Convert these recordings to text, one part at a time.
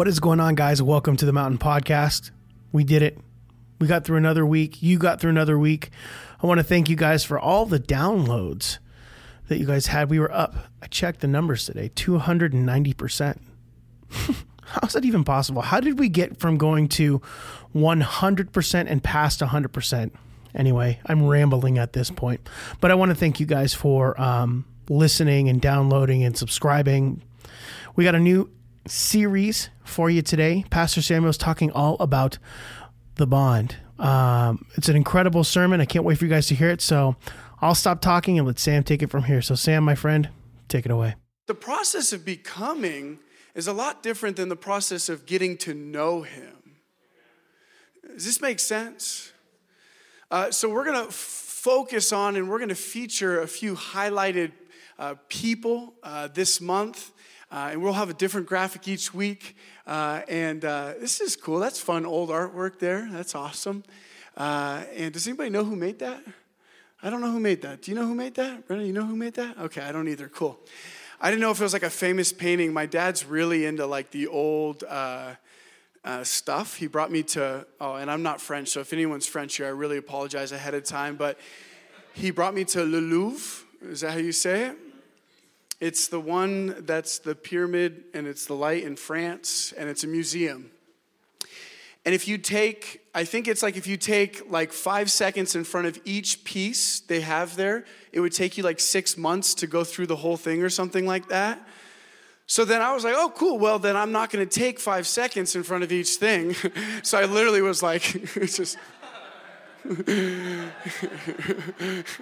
What is going on, guys? Welcome to the Mountain Podcast. We did it. We got through another week. You got through another week. I want to thank you guys for all the downloads that you guys had. We were up. I checked the numbers today 290%. How is that even possible? How did we get from going to 100% and past 100%? Anyway, I'm rambling at this point, but I want to thank you guys for um, listening and downloading and subscribing. We got a new series for you today. Pastor Samuel's talking all about the bond. Um, it's an incredible sermon. I can't wait for you guys to hear it. So I'll stop talking and let Sam take it from here. So, Sam, my friend, take it away. The process of becoming is a lot different than the process of getting to know Him. Does this make sense? Uh, so, we're going to focus on and we're going to feature a few highlighted uh, people uh, this month. Uh, and we'll have a different graphic each week. Uh, and uh, this is cool. That's fun old artwork there. That's awesome. Uh, and does anybody know who made that? I don't know who made that. Do you know who made that? Brenda, you know who made that? Okay, I don't either. Cool. I didn't know if it was like a famous painting. My dad's really into like the old uh, uh, stuff. He brought me to, oh, and I'm not French, so if anyone's French here, I really apologize ahead of time. But he brought me to Le Louvre. Is that how you say it? It's the one that's the pyramid and it's the light in France and it's a museum. And if you take, I think it's like if you take like five seconds in front of each piece they have there, it would take you like six months to go through the whole thing or something like that. So then I was like, oh, cool. Well, then I'm not going to take five seconds in front of each thing. so I literally was like, just.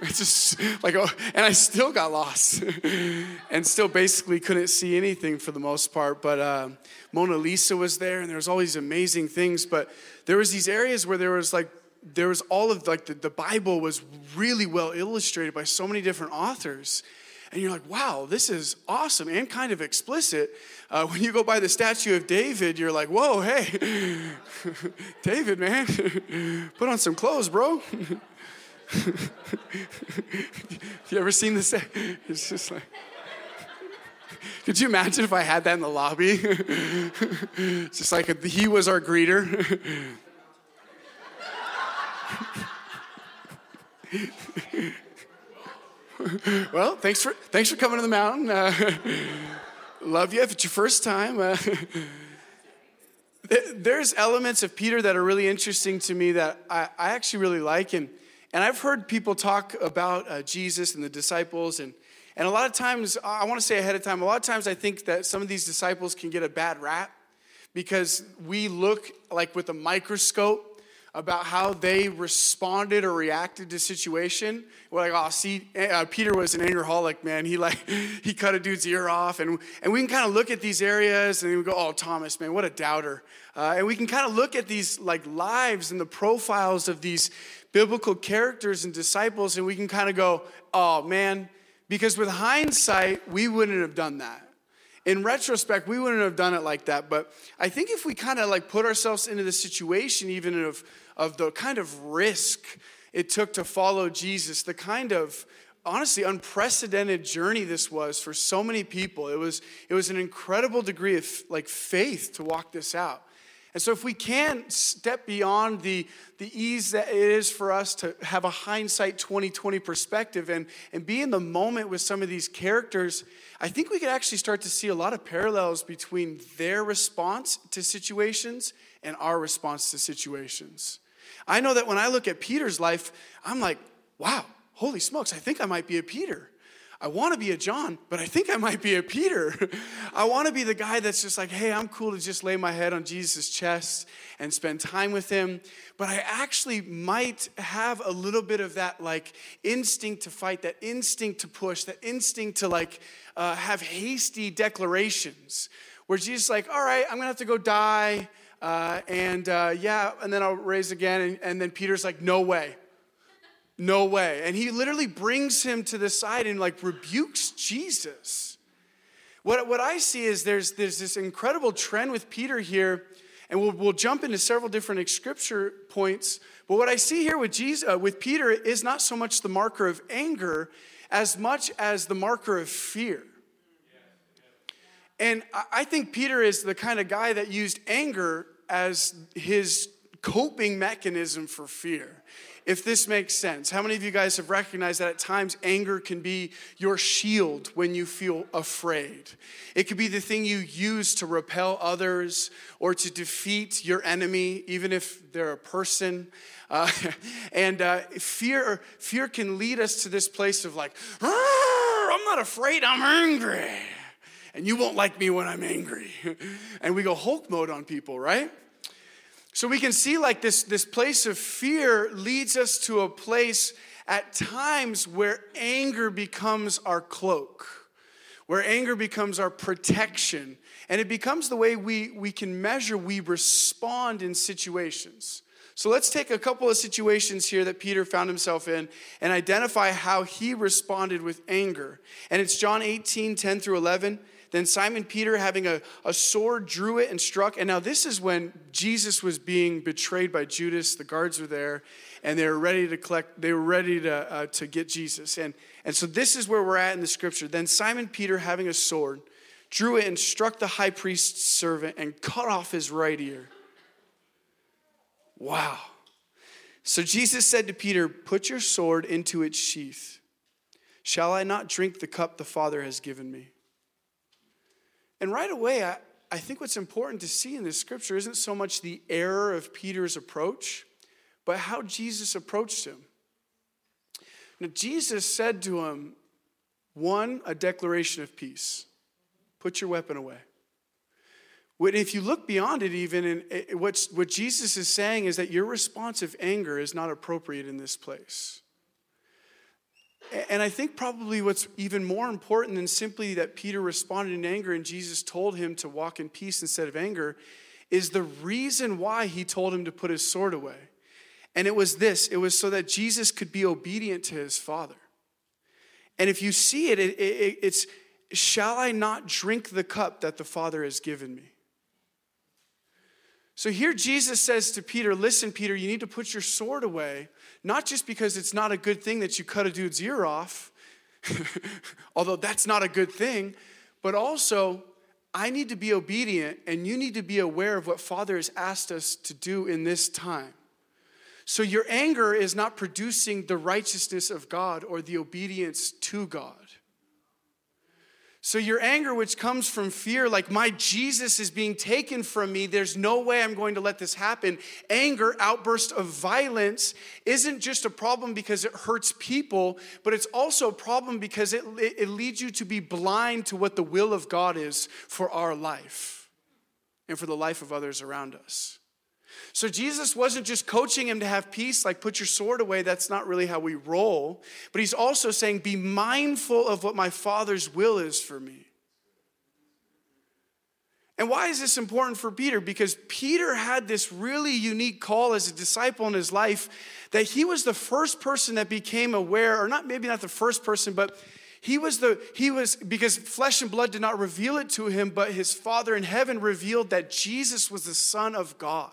it's just like, oh, and I still got lost and still basically couldn't see anything for the most part. But uh, Mona Lisa was there and there was all these amazing things. But there was these areas where there was like, there was all of like the, the Bible was really well illustrated by so many different authors and you're like, wow, this is awesome and kind of explicit. Uh, when you go by the statue of David, you're like, whoa, hey, David, man, put on some clothes, bro. you ever seen this? It's just like, could you imagine if I had that in the lobby? it's just like a, he was our greeter. well, thanks for thanks for coming to the mountain. Uh, love you if it's your first time. Uh, there's elements of Peter that are really interesting to me that I, I actually really like, and and I've heard people talk about uh, Jesus and the disciples, and and a lot of times I want to say ahead of time. A lot of times I think that some of these disciples can get a bad rap because we look like with a microscope about how they responded or reacted to situation. We're like, oh, see, uh, Peter was an angerholic, man. He like he cut a dude's ear off, and and we can kind of look at these areas and we go, oh, Thomas, man, what a doubter. Uh, and we can kind of look at these like lives and the profiles of these biblical characters and disciples, and we can kind of go, oh man, because with hindsight, we wouldn't have done that in retrospect, we wouldn't have done it like that. But I think if we kind of like put ourselves into the situation, even of, of the kind of risk it took to follow Jesus, the kind of honestly unprecedented journey this was for so many people. It was, it was an incredible degree of like faith to walk this out. And so, if we can step beyond the, the ease that it is for us to have a hindsight 2020 perspective and, and be in the moment with some of these characters, I think we could actually start to see a lot of parallels between their response to situations and our response to situations. I know that when I look at Peter's life, I'm like, wow, holy smokes, I think I might be a Peter. I want to be a John, but I think I might be a Peter. I want to be the guy that's just like, hey, I'm cool to just lay my head on Jesus' chest and spend time with him. But I actually might have a little bit of that like instinct to fight, that instinct to push, that instinct to like uh, have hasty declarations where Jesus is like, all right, I'm gonna have to go die. Uh, and uh, yeah, and then I'll raise again. And, and then Peter's like, no way. No way. And he literally brings him to the side and like rebukes Jesus. What, what I see is there's, there's this incredible trend with Peter here, and we'll, we'll jump into several different scripture points. But what I see here with, Jesus, uh, with Peter is not so much the marker of anger as much as the marker of fear. And I think Peter is the kind of guy that used anger as his coping mechanism for fear. If this makes sense, how many of you guys have recognized that at times anger can be your shield when you feel afraid? It could be the thing you use to repel others or to defeat your enemy, even if they're a person. Uh, and uh, fear, fear can lead us to this place of like, I'm not afraid, I'm angry. And you won't like me when I'm angry. and we go Hulk mode on people, right? So we can see like this, this place of fear leads us to a place at times where anger becomes our cloak, where anger becomes our protection, and it becomes the way we, we can measure we respond in situations. So let's take a couple of situations here that Peter found himself in and identify how he responded with anger. And it's John 18, 10 through 11. Then Simon Peter, having a, a sword, drew it and struck. And now this is when Jesus was being betrayed by Judas. The guards were there, and they were ready to collect. They were ready to uh, to get Jesus. And and so this is where we're at in the scripture. Then Simon Peter, having a sword, drew it and struck the high priest's servant and cut off his right ear. Wow. So Jesus said to Peter, Put your sword into its sheath. Shall I not drink the cup the Father has given me? And right away, I, I think what's important to see in this scripture isn't so much the error of Peter's approach, but how Jesus approached him. Now, Jesus said to him, one, a declaration of peace. Put your weapon away. If you look beyond it, even, and what Jesus is saying is that your response of anger is not appropriate in this place. And I think probably what's even more important than simply that Peter responded in anger and Jesus told him to walk in peace instead of anger is the reason why he told him to put his sword away. And it was this it was so that Jesus could be obedient to his Father. And if you see it, it, it it's, shall I not drink the cup that the Father has given me? So here Jesus says to Peter, Listen, Peter, you need to put your sword away, not just because it's not a good thing that you cut a dude's ear off, although that's not a good thing, but also I need to be obedient and you need to be aware of what Father has asked us to do in this time. So your anger is not producing the righteousness of God or the obedience to God. So, your anger, which comes from fear, like my Jesus is being taken from me, there's no way I'm going to let this happen. Anger, outburst of violence, isn't just a problem because it hurts people, but it's also a problem because it, it leads you to be blind to what the will of God is for our life and for the life of others around us. So Jesus wasn't just coaching him to have peace, like put your sword away. That's not really how we roll. But he's also saying, be mindful of what my Father's will is for me. And why is this important for Peter? Because Peter had this really unique call as a disciple in his life that he was the first person that became aware, or not maybe not the first person, but he was the, he was, because flesh and blood did not reveal it to him, but his Father in heaven revealed that Jesus was the Son of God.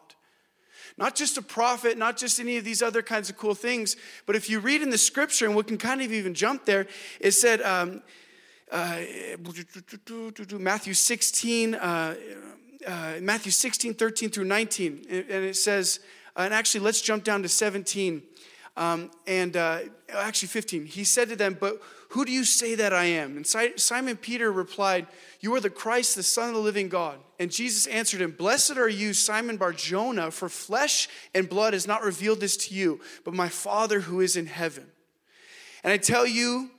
Not just a prophet, not just any of these other kinds of cool things, but if you read in the scripture, and we can kind of even jump there, it said, um, uh, Matthew 16, uh, uh, Matthew 16, 13 through 19, and it says, and actually let's jump down to 17. Um, and uh, actually 15. He said to them, But who do you say that I am? And Simon Peter replied, You are the Christ, the Son of the living God. And Jesus answered him, Blessed are you, Simon Barjona, for flesh and blood has not revealed this to you, but my Father who is in heaven. And I tell you,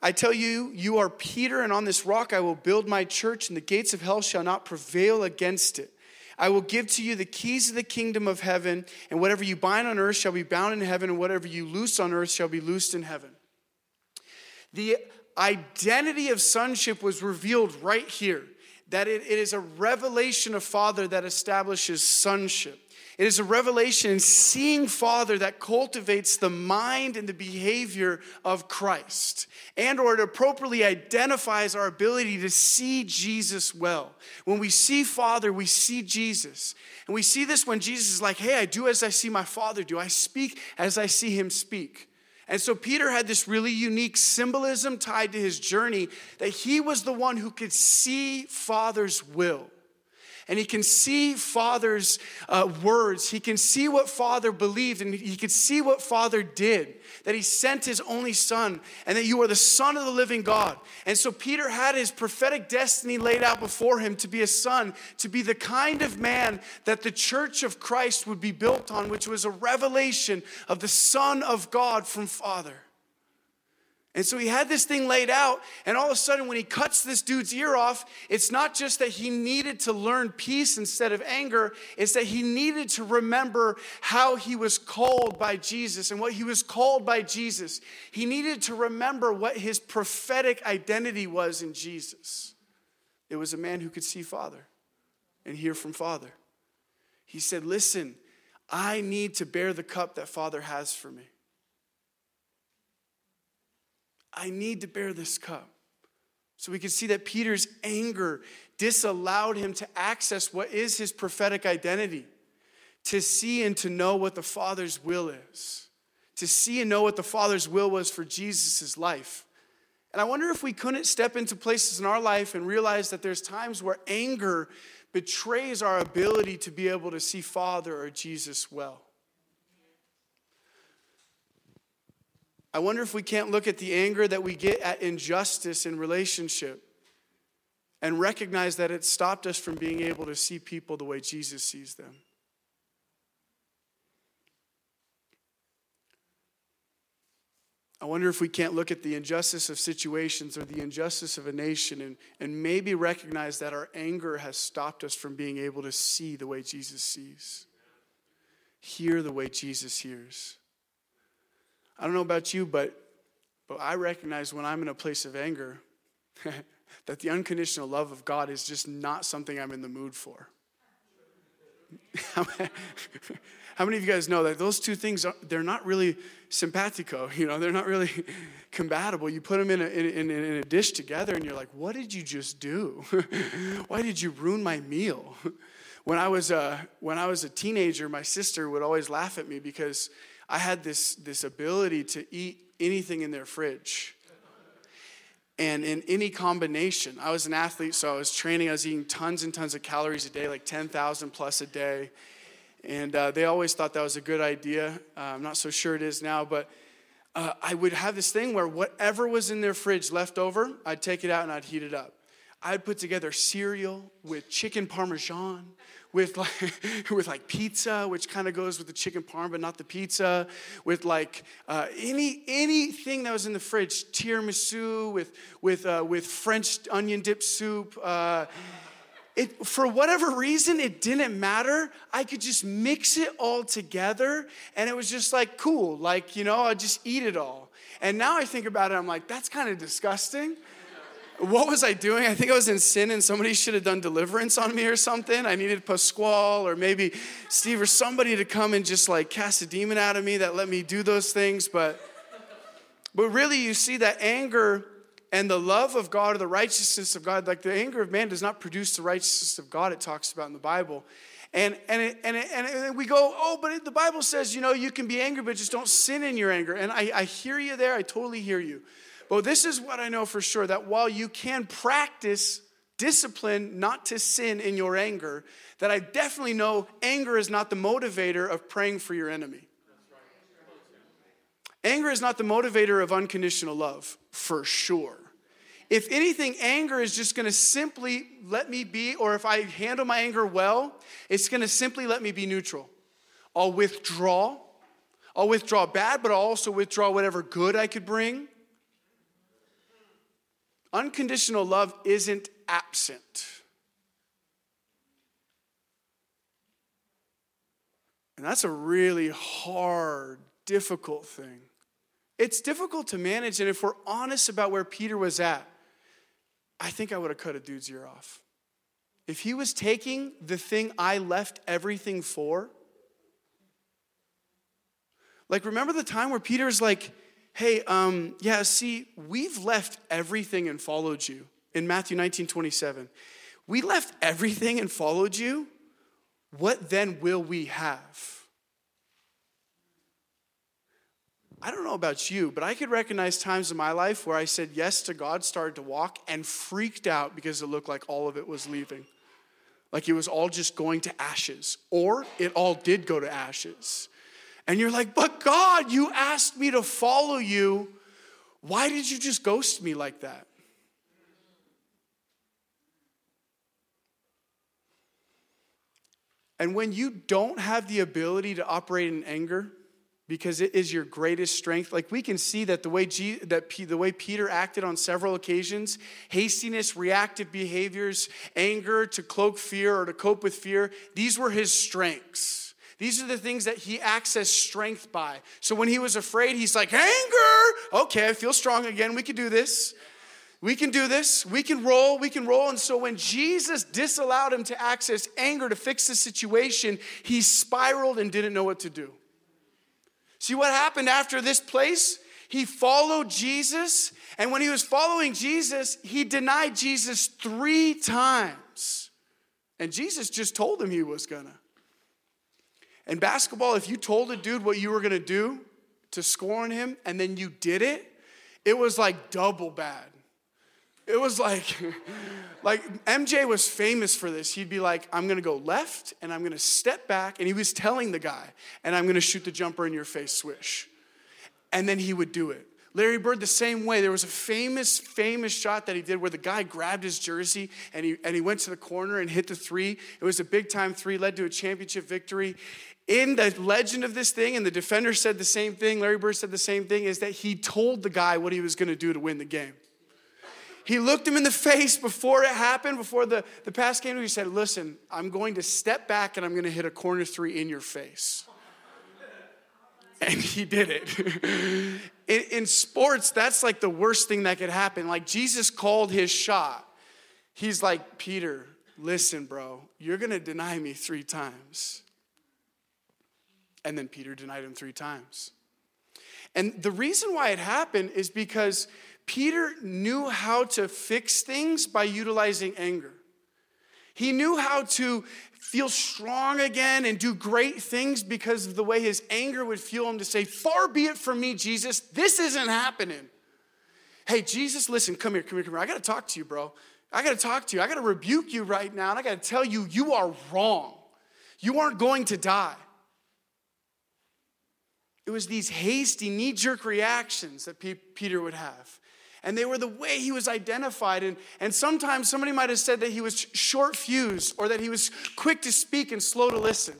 I tell you, you are Peter, and on this rock I will build my church, and the gates of hell shall not prevail against it. I will give to you the keys of the kingdom of heaven, and whatever you bind on earth shall be bound in heaven, and whatever you loose on earth shall be loosed in heaven. The identity of sonship was revealed right here that it, it is a revelation of Father that establishes sonship. It is a revelation in seeing Father that cultivates the mind and the behavior of Christ. And or it appropriately identifies our ability to see Jesus well. When we see Father, we see Jesus. And we see this when Jesus is like, hey, I do as I see my Father do. I speak as I see him speak. And so Peter had this really unique symbolism tied to his journey that he was the one who could see Father's will and he can see Father's uh, words. He can see what Father believed, and he can see what Father did that he sent his only Son, and that you are the Son of the living God. And so Peter had his prophetic destiny laid out before him to be a son, to be the kind of man that the church of Christ would be built on, which was a revelation of the Son of God from Father. And so he had this thing laid out, and all of a sudden, when he cuts this dude's ear off, it's not just that he needed to learn peace instead of anger, it's that he needed to remember how he was called by Jesus and what he was called by Jesus. He needed to remember what his prophetic identity was in Jesus. It was a man who could see Father and hear from Father. He said, Listen, I need to bear the cup that Father has for me. I need to bear this cup. So we can see that Peter's anger disallowed him to access what is his prophetic identity, to see and to know what the Father's will is, to see and know what the Father's will was for Jesus' life. And I wonder if we couldn't step into places in our life and realize that there's times where anger betrays our ability to be able to see Father or Jesus well. I wonder if we can't look at the anger that we get at injustice in relationship and recognize that it stopped us from being able to see people the way Jesus sees them. I wonder if we can't look at the injustice of situations or the injustice of a nation and, and maybe recognize that our anger has stopped us from being able to see the way Jesus sees, hear the way Jesus hears. I don't know about you, but, but I recognize when I'm in a place of anger that the unconditional love of God is just not something I'm in the mood for. How many of you guys know that those two things are, they're not really simpatico, you know, they're not really compatible. You put them in a, in, in, in a dish together and you're like, what did you just do? Why did you ruin my meal? When I was a, when I was a teenager, my sister would always laugh at me because I had this, this ability to eat anything in their fridge. And in any combination, I was an athlete, so I was training, I was eating tons and tons of calories a day, like 10,000 plus a day. And uh, they always thought that was a good idea. Uh, I'm not so sure it is now, but uh, I would have this thing where whatever was in their fridge left over, I'd take it out and I'd heat it up. I'd put together cereal with chicken parmesan, with like, with like pizza, which kind of goes with the chicken parm, but not the pizza. With like uh, any anything that was in the fridge, tiramisu with with uh, with French onion dip soup. Uh, it, for whatever reason, it didn't matter. I could just mix it all together, and it was just like cool. Like you know, I just eat it all. And now I think about it, I'm like, that's kind of disgusting what was I doing? I think I was in sin and somebody should have done deliverance on me or something. I needed Pasquale or maybe Steve or somebody to come and just like cast a demon out of me that let me do those things. But, but really, you see that anger and the love of God or the righteousness of God, like the anger of man does not produce the righteousness of God, it talks about in the Bible. And, and, it, and, it, and we go, oh, but the Bible says, you know, you can be angry, but just don't sin in your anger. And I, I hear you there. I totally hear you. But this is what I know for sure that while you can practice discipline not to sin in your anger, that I definitely know anger is not the motivator of praying for your enemy. Anger is not the motivator of unconditional love, for sure. If anything, anger is just gonna simply let me be, or if I handle my anger well, it's gonna simply let me be neutral. I'll withdraw. I'll withdraw bad, but I'll also withdraw whatever good I could bring. Unconditional love isn't absent. And that's a really hard, difficult thing. It's difficult to manage, and if we're honest about where Peter was at, I think I would have cut a dude's ear off. If he was taking the thing I left everything for, like, remember the time where Peter's like, hey, um, yeah, see, we've left everything and followed you in Matthew 19 27. We left everything and followed you. What then will we have? I don't know about you, but I could recognize times in my life where I said yes to God, started to walk, and freaked out because it looked like all of it was leaving. Like it was all just going to ashes, or it all did go to ashes. And you're like, but God, you asked me to follow you. Why did you just ghost me like that? And when you don't have the ability to operate in anger, because it is your greatest strength. Like we can see that the way that P, the way Peter acted on several occasions, hastiness, reactive behaviors, anger to cloak fear or to cope with fear, these were his strengths. These are the things that he accessed strength by. So when he was afraid, he's like, anger. Okay, I feel strong again. We can do this. We can do this. We can roll. We can roll. And so when Jesus disallowed him to access anger to fix the situation, he spiraled and didn't know what to do. See what happened after this place? He followed Jesus. And when he was following Jesus, he denied Jesus three times. And Jesus just told him he was gonna. In basketball, if you told a dude what you were gonna do to score on him and then you did it, it was like double bad. It was like, like MJ was famous for this. He'd be like, I'm gonna go left and I'm gonna step back. And he was telling the guy, and I'm gonna shoot the jumper in your face, swish. And then he would do it. Larry Bird, the same way. There was a famous, famous shot that he did where the guy grabbed his jersey and he, and he went to the corner and hit the three. It was a big time three, led to a championship victory. In the legend of this thing, and the defender said the same thing, Larry Bird said the same thing, is that he told the guy what he was gonna do to win the game. He looked him in the face before it happened, before the, the pass came to. He said, Listen, I'm going to step back and I'm going to hit a corner three in your face. And he did it. in, in sports, that's like the worst thing that could happen. Like Jesus called his shot. He's like, Peter, listen, bro, you're going to deny me three times. And then Peter denied him three times. And the reason why it happened is because Peter knew how to fix things by utilizing anger. He knew how to feel strong again and do great things because of the way his anger would fuel him to say, Far be it from me, Jesus, this isn't happening. Hey, Jesus, listen, come here, come here, come here. I gotta talk to you, bro. I gotta talk to you. I gotta rebuke you right now, and I gotta tell you, you are wrong. You aren't going to die. It was these hasty, knee jerk reactions that Peter would have and they were the way he was identified. And, and sometimes somebody might have said that he was short fused or that he was quick to speak and slow to listen.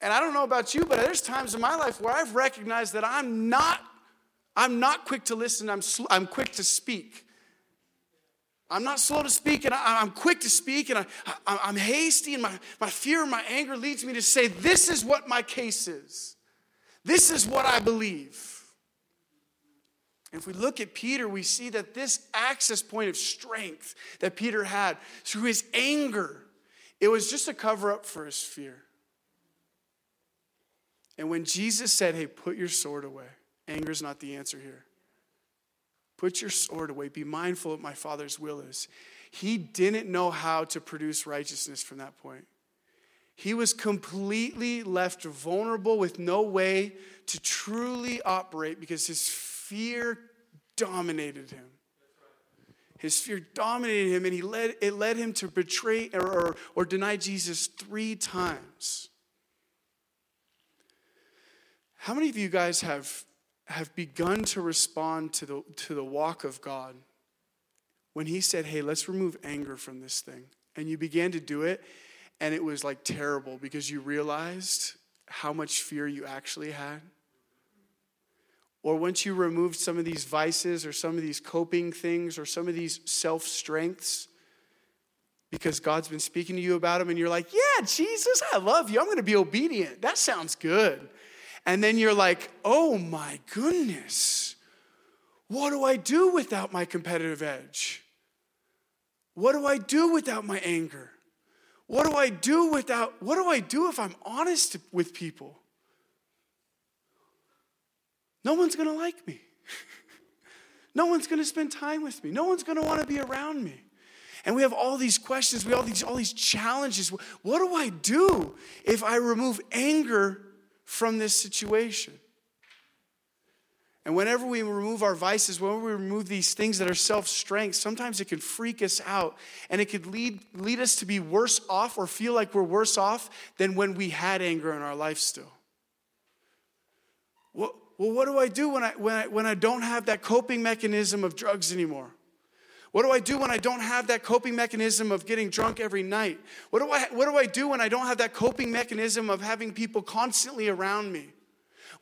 And I don't know about you, but there's times in my life where I've recognized that I'm not, I'm not quick to listen, I'm, sl- I'm quick to speak. I'm not slow to speak, and I, am quick to speak, and I, I, am hasty, and my, my fear and my anger leads me to say, This is what my case is. This is what I believe. If we look at Peter, we see that this access point of strength that Peter had through his anger, it was just a cover up for his fear. And when Jesus said, Hey, put your sword away, anger is not the answer here. Put your sword away. Be mindful of my Father's will is. He didn't know how to produce righteousness from that point. He was completely left vulnerable with no way to truly operate because his fear dominated him. His fear dominated him, and he led, it led him to betray or, or, or deny Jesus three times. How many of you guys have, have begun to respond to the, to the walk of God when He said, Hey, let's remove anger from this thing? And you began to do it, and it was like terrible because you realized how much fear you actually had? Or once you removed some of these vices or some of these coping things or some of these self strengths, because God's been speaking to you about them, and you're like, Yeah, Jesus, I love you. I'm going to be obedient. That sounds good. And then you're like, Oh my goodness, what do I do without my competitive edge? What do I do without my anger? What do I do without, what do I do if I'm honest with people? No one's gonna like me. no one's gonna spend time with me. No one's gonna wanna be around me. And we have all these questions, we have all these, all these challenges. What do I do if I remove anger from this situation? And whenever we remove our vices, whenever we remove these things that are self strength, sometimes it can freak us out and it could lead, lead us to be worse off or feel like we're worse off than when we had anger in our life still. Well, well what do I do when I, when, I, when I don't have that coping mechanism of drugs anymore? What do I do when I don't have that coping mechanism of getting drunk every night? What do I, what do, I do when I don't have that coping mechanism of having people constantly around me?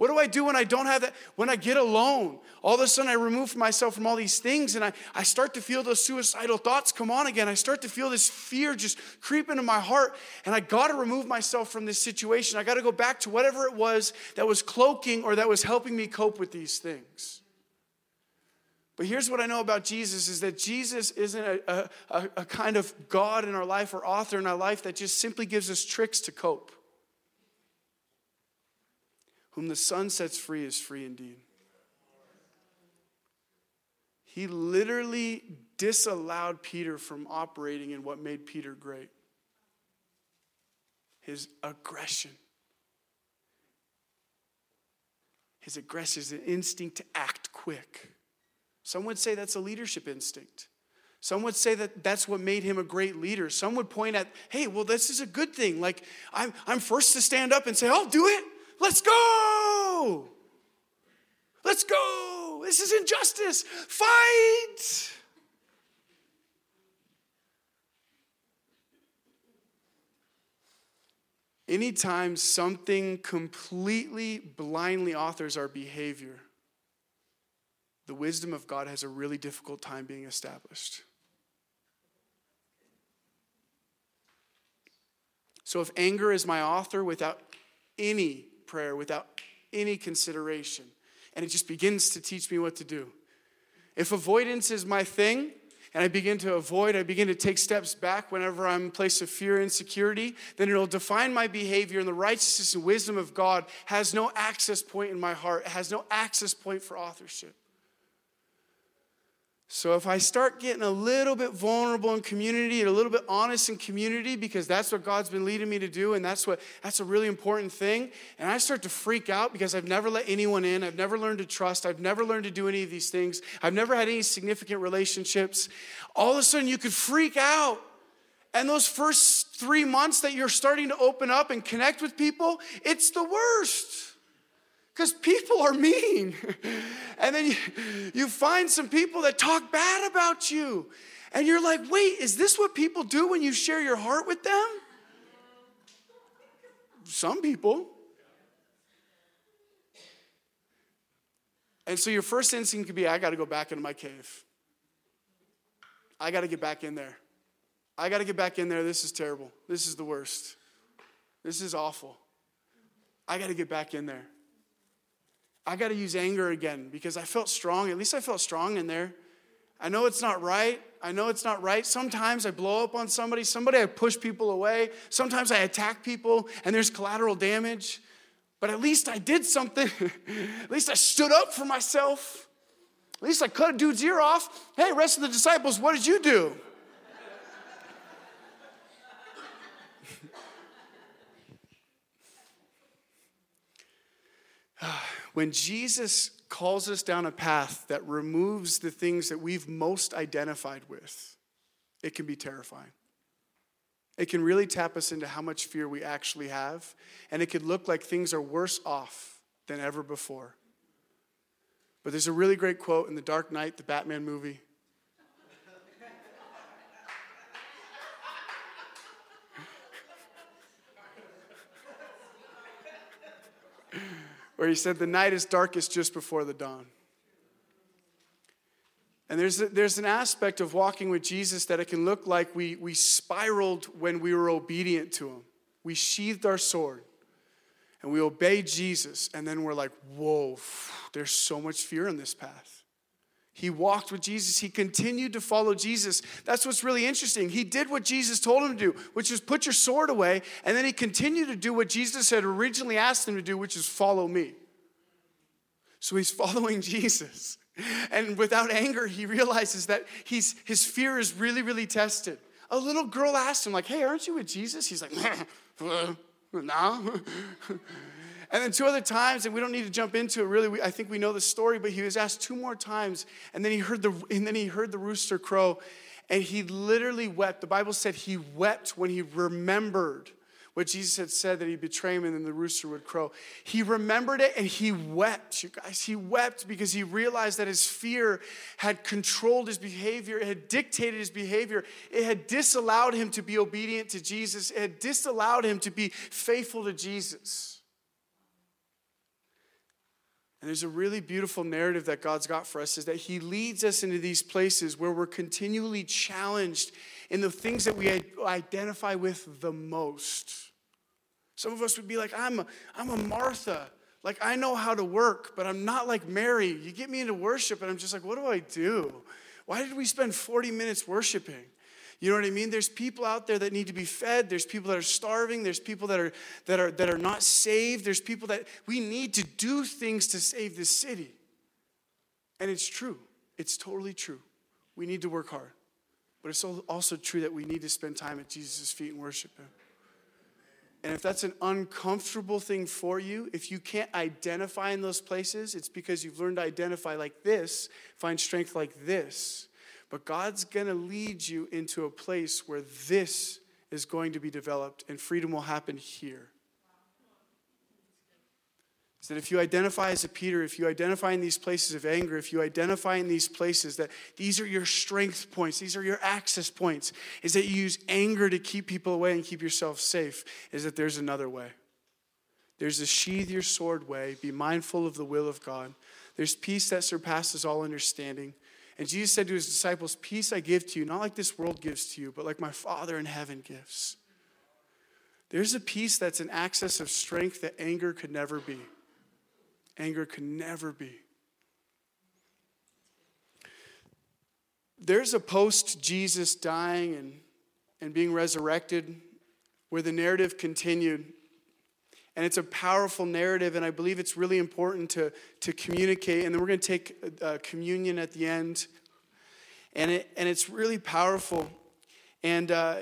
What do I do when I don't have that? When I get alone, all of a sudden I remove myself from all these things and I, I start to feel those suicidal thoughts come on again. I start to feel this fear just creep into my heart. And I got to remove myself from this situation. I got to go back to whatever it was that was cloaking or that was helping me cope with these things. But here's what I know about Jesus is that Jesus isn't a, a, a, kind of God in our life or author in our life that just simply gives us tricks to cope. Whom the Son sets free is free indeed. He literally disallowed Peter from operating in what made Peter great his aggression. His aggression is an instinct to act quick. Some would say that's a leadership instinct. Some would say that that's what made him a great leader. Some would point at, hey, well, this is a good thing. Like, I'm, I'm first to stand up and say, I'll do it. Let's go. Let's go. This is injustice. Fight. Anytime something completely blindly authors our behavior, the wisdom of God has a really difficult time being established. So, if anger is my author without any prayer without any consideration. And it just begins to teach me what to do. If avoidance is my thing, and I begin to avoid, I begin to take steps back whenever I'm in a place of fear, and insecurity, then it'll define my behavior, and the righteousness and wisdom of God has no access point in my heart, it has no access point for authorship. So if I start getting a little bit vulnerable in community and a little bit honest in community because that's what God's been leading me to do and that's what that's a really important thing and I start to freak out because I've never let anyone in, I've never learned to trust, I've never learned to do any of these things. I've never had any significant relationships. All of a sudden you could freak out. And those first 3 months that you're starting to open up and connect with people, it's the worst because people are mean. and then you, you find some people that talk bad about you. And you're like, wait, is this what people do when you share your heart with them? Some people. And so your first instinct could be, I got to go back into my cave. I got to get back in there. I got to get back in there. This is terrible. This is the worst. This is awful. I got to get back in there. I got to use anger again because I felt strong. At least I felt strong in there. I know it's not right. I know it's not right. Sometimes I blow up on somebody. Somebody I push people away. Sometimes I attack people and there's collateral damage. But at least I did something. at least I stood up for myself. At least I cut a dude's ear off. Hey, rest of the disciples, what did you do? When Jesus calls us down a path that removes the things that we've most identified with, it can be terrifying. It can really tap us into how much fear we actually have, and it could look like things are worse off than ever before. But there's a really great quote in The Dark Knight, the Batman movie. Where he said, The night is darkest just before the dawn. And there's, a, there's an aspect of walking with Jesus that it can look like we, we spiraled when we were obedient to him. We sheathed our sword and we obeyed Jesus, and then we're like, whoa, there's so much fear in this path. He walked with Jesus. He continued to follow Jesus. That's what's really interesting. He did what Jesus told him to do, which is put your sword away. And then he continued to do what Jesus had originally asked him to do, which is follow me. So he's following Jesus. And without anger, he realizes that he's, his fear is really, really tested. A little girl asked him, like, hey, aren't you with Jesus? He's like, no. And then two other times, and we don't need to jump into it really. We, I think we know the story, but he was asked two more times, and then he heard the and then he heard the rooster crow, and he literally wept. The Bible said he wept when he remembered what Jesus had said that he'd betray him and then the rooster would crow. He remembered it and he wept, you guys. He wept because he realized that his fear had controlled his behavior, it had dictated his behavior, it had disallowed him to be obedient to Jesus, it had disallowed him to be faithful to Jesus. And there's a really beautiful narrative that God's got for us is that He leads us into these places where we're continually challenged in the things that we identify with the most. Some of us would be like, I'm a, I'm a Martha. Like, I know how to work, but I'm not like Mary. You get me into worship, and I'm just like, what do I do? Why did we spend 40 minutes worshiping? You know what I mean? There's people out there that need to be fed. There's people that are starving. There's people that are that are that are not saved. There's people that we need to do things to save this city. And it's true. It's totally true. We need to work hard. But it's also true that we need to spend time at Jesus' feet and worship him. And if that's an uncomfortable thing for you, if you can't identify in those places, it's because you've learned to identify like this, find strength like this. But God's going to lead you into a place where this is going to be developed and freedom will happen here. Is that if you identify as a Peter, if you identify in these places of anger, if you identify in these places that these are your strength points, these are your access points, is that you use anger to keep people away and keep yourself safe, is that there's another way. There's a sheathe your sword way, be mindful of the will of God. There's peace that surpasses all understanding. And Jesus said to his disciples, Peace I give to you, not like this world gives to you, but like my Father in heaven gives. There's a peace that's an access of strength that anger could never be. Anger could never be. There's a post Jesus dying and, and being resurrected where the narrative continued and it's a powerful narrative, and I believe it's really important to, to communicate. And then we're going to take uh, communion at the end. And, it, and it's really powerful. And, uh,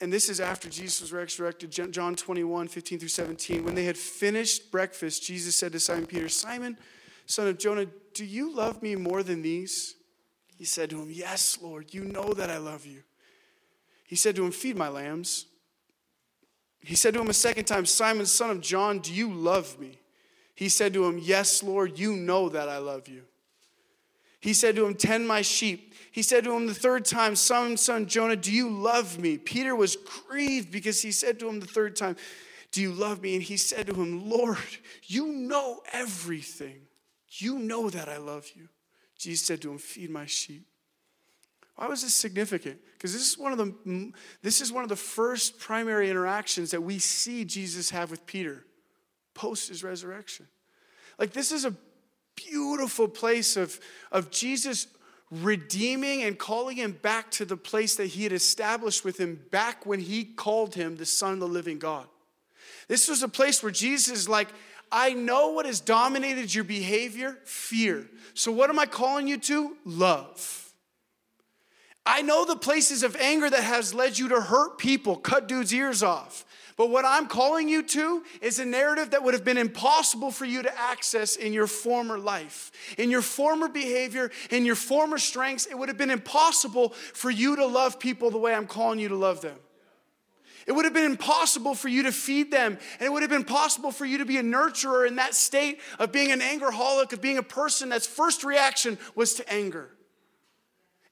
and this is after Jesus was resurrected, John 21, 15 through 17. When they had finished breakfast, Jesus said to Simon Peter, Simon, son of Jonah, do you love me more than these? He said to him, Yes, Lord, you know that I love you. He said to him, Feed my lambs. He said to him a second time, Simon, son of John, do you love me? He said to him, Yes, Lord, you know that I love you. He said to him, Tend my sheep. He said to him the third time, Son, son, Jonah, do you love me? Peter was grieved because he said to him the third time, Do you love me? And he said to him, Lord, you know everything. You know that I love you. Jesus said to him, Feed my sheep. Why was this significant? Because this is one of the this is one of the first primary interactions that we see Jesus have with Peter post his resurrection. Like this is a beautiful place of, of Jesus redeeming and calling him back to the place that he had established with him back when he called him the Son of the living God. This was a place where Jesus is like, I know what has dominated your behavior fear. So, what am I calling you to? Love. I know the places of anger that has led you to hurt people, cut dudes' ears off. But what I'm calling you to is a narrative that would have been impossible for you to access in your former life. In your former behavior, in your former strengths, it would have been impossible for you to love people the way I'm calling you to love them. It would have been impossible for you to feed them. And it would have been possible for you to be a nurturer in that state of being an angerholic, of being a person that's first reaction was to anger.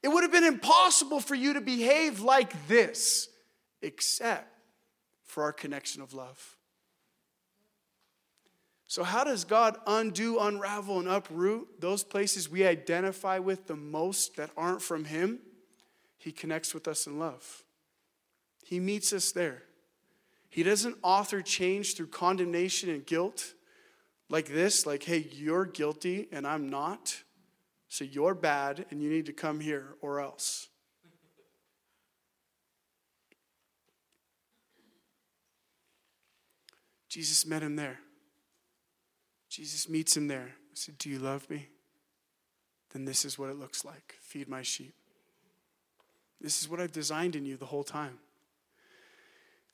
It would have been impossible for you to behave like this, except for our connection of love. So, how does God undo, unravel, and uproot those places we identify with the most that aren't from Him? He connects with us in love. He meets us there. He doesn't author change through condemnation and guilt like this, like, hey, you're guilty and I'm not. So you're bad and you need to come here or else. Jesus met him there. Jesus meets him there. I said, Do you love me? Then this is what it looks like feed my sheep. This is what I've designed in you the whole time.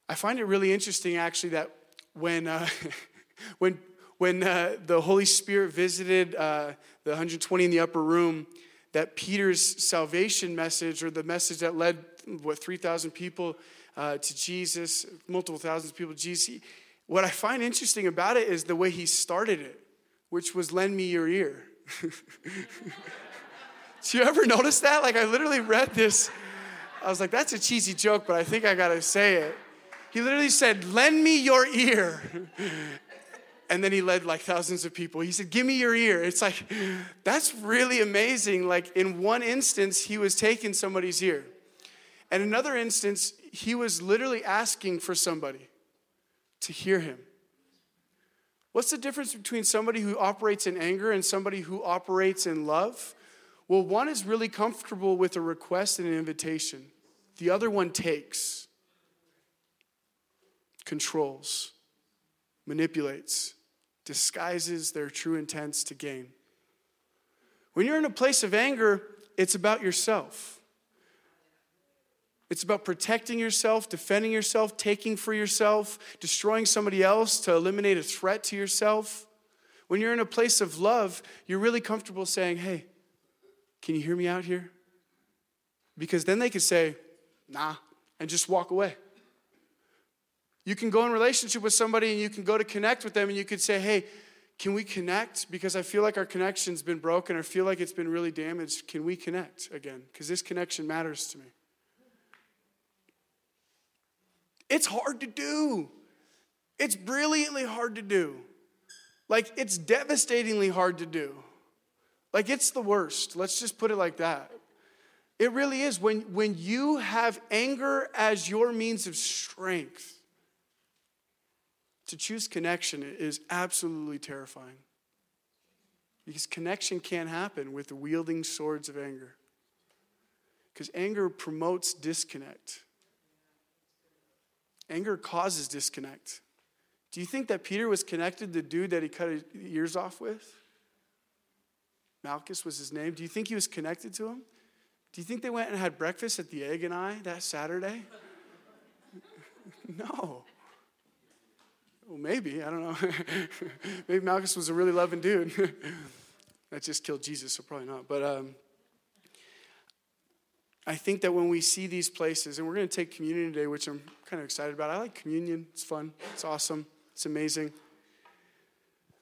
I find it really interesting, actually, that when, uh, when, when uh, the Holy Spirit visited uh, the 120 in the upper room, that Peter's salvation message, or the message that led, what, 3,000 people uh, to Jesus, multiple thousands of people to Jesus, what I find interesting about it is the way he started it, which was lend me your ear. Do you ever notice that? Like, I literally read this. I was like, that's a cheesy joke, but I think I gotta say it. He literally said, Lend me your ear. And then he led like thousands of people. He said, Give me your ear. It's like, that's really amazing. Like, in one instance, he was taking somebody's ear. And another instance, he was literally asking for somebody to hear him. What's the difference between somebody who operates in anger and somebody who operates in love? Well, one is really comfortable with a request and an invitation, the other one takes, controls, manipulates, disguises their true intents to gain. When you're in a place of anger, it's about yourself. It's about protecting yourself, defending yourself, taking for yourself, destroying somebody else to eliminate a threat to yourself. When you're in a place of love, you're really comfortable saying, Hey, can you hear me out here? Because then they could say, Nah, and just walk away. You can go in relationship with somebody and you can go to connect with them and you could say, Hey, can we connect? Because I feel like our connection's been broken. or feel like it's been really damaged. Can we connect again? Because this connection matters to me. It's hard to do. It's brilliantly hard to do. Like, it's devastatingly hard to do. Like, it's the worst. Let's just put it like that. It really is. When, when you have anger as your means of strength, to choose connection is absolutely terrifying. Because connection can't happen with the wielding swords of anger. Because anger promotes disconnect. Anger causes disconnect. Do you think that Peter was connected to the dude that he cut his ears off with? Malchus was his name. Do you think he was connected to him? Do you think they went and had breakfast at the Egg and I that Saturday? no. Well, maybe. I don't know. maybe Malchus was a really loving dude. that just killed Jesus, so probably not. But um, I think that when we see these places, and we're going to take communion today, which I'm kind of excited about. I like communion, it's fun, it's awesome, it's amazing.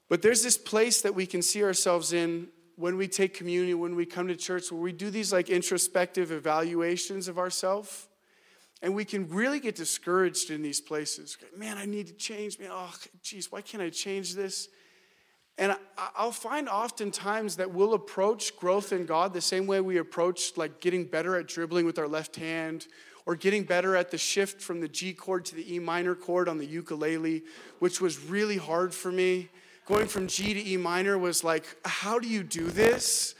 But there's this place that we can see ourselves in when we take communion, when we come to church, where we do these like introspective evaluations of ourselves. And we can really get discouraged in these places. Man, I need to change. Man, oh, geez, why can't I change this? And I'll find oftentimes that we'll approach growth in God the same way we approach like getting better at dribbling with our left hand or getting better at the shift from the G chord to the E minor chord on the ukulele, which was really hard for me. Going from G to E minor was like, how do you do this?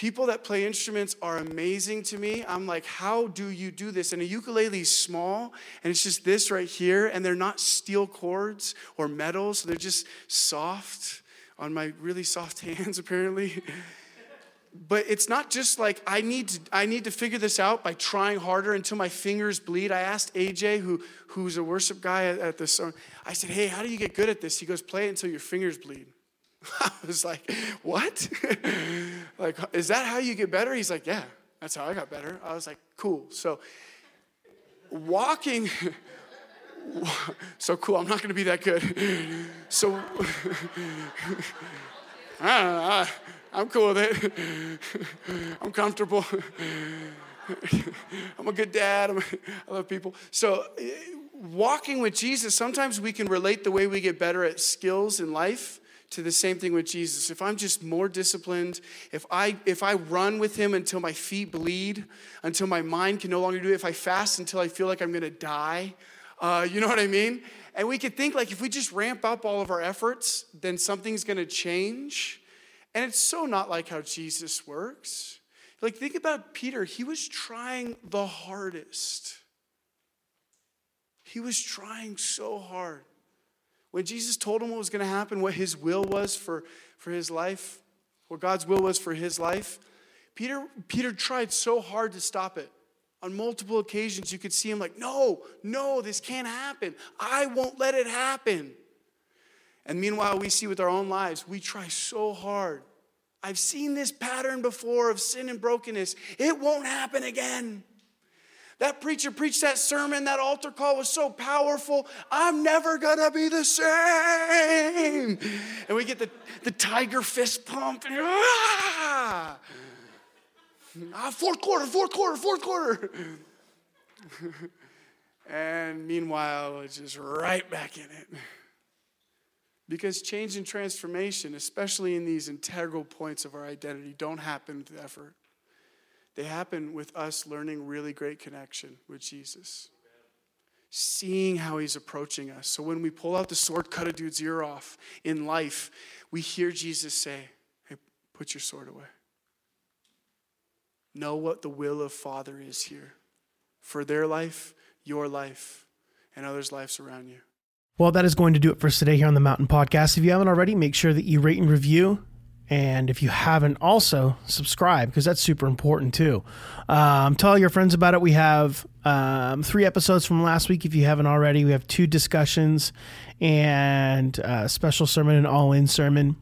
People that play instruments are amazing to me. I'm like, how do you do this? And a ukulele is small, and it's just this right here, and they're not steel chords or metal, so they're just soft on my really soft hands, apparently. but it's not just like I need to I need to figure this out by trying harder until my fingers bleed. I asked AJ, who who's a worship guy at, at the song, I said, Hey, how do you get good at this? He goes, Play it until your fingers bleed. I was like, what? like, is that how you get better? He's like, yeah, that's how I got better. I was like, cool. So, walking, so cool. I'm not going to be that good. So, I don't know. I'm cool with it. I'm comfortable. I'm a good dad. I'm, I love people. So, walking with Jesus, sometimes we can relate the way we get better at skills in life to the same thing with Jesus. If I'm just more disciplined, if I if I run with him until my feet bleed, until my mind can no longer do it, if I fast until I feel like I'm gonna die, uh, you know what I mean? And we could think like if we just ramp up all of our efforts, then something's gonna change. And it's so not like how Jesus works. Like think about Peter, he was trying the hardest. He was trying so hard. When Jesus told him what was going to happen, what his will was for, for his life, what God's will was for his life, Peter, Peter tried so hard to stop it. On multiple occasions, you could see him like, no, no, this can't happen. I won't let it happen. And meanwhile, we see with our own lives, we try so hard. I've seen this pattern before of sin and brokenness. It won't happen again. That preacher preached that sermon, that altar call was so powerful. I'm never gonna be the same. And we get the, the tiger fist pump. And, ah! ah, fourth quarter, fourth quarter, fourth quarter. and meanwhile, it's just right back in it. Because change and transformation, especially in these integral points of our identity, don't happen with effort. They happen with us learning really great connection with Jesus. Seeing how he's approaching us. So when we pull out the sword, cut a dude's ear off in life, we hear Jesus say, Hey, put your sword away. Know what the will of Father is here for their life, your life, and others' lives around you. Well, that is going to do it for us today here on the Mountain Podcast. If you haven't already, make sure that you rate and review. And if you haven't, also subscribe because that's super important too. Um, tell your friends about it. We have um, three episodes from last week. If you haven't already, we have two discussions and a special sermon, and all in sermon.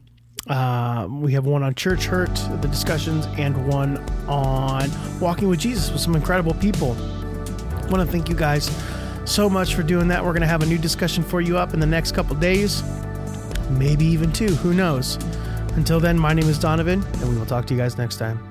Um, we have one on church hurt, the discussions, and one on walking with Jesus with some incredible people. I want to thank you guys so much for doing that. We're going to have a new discussion for you up in the next couple days, maybe even two. Who knows? Until then, my name is Donovan, and we will talk to you guys next time.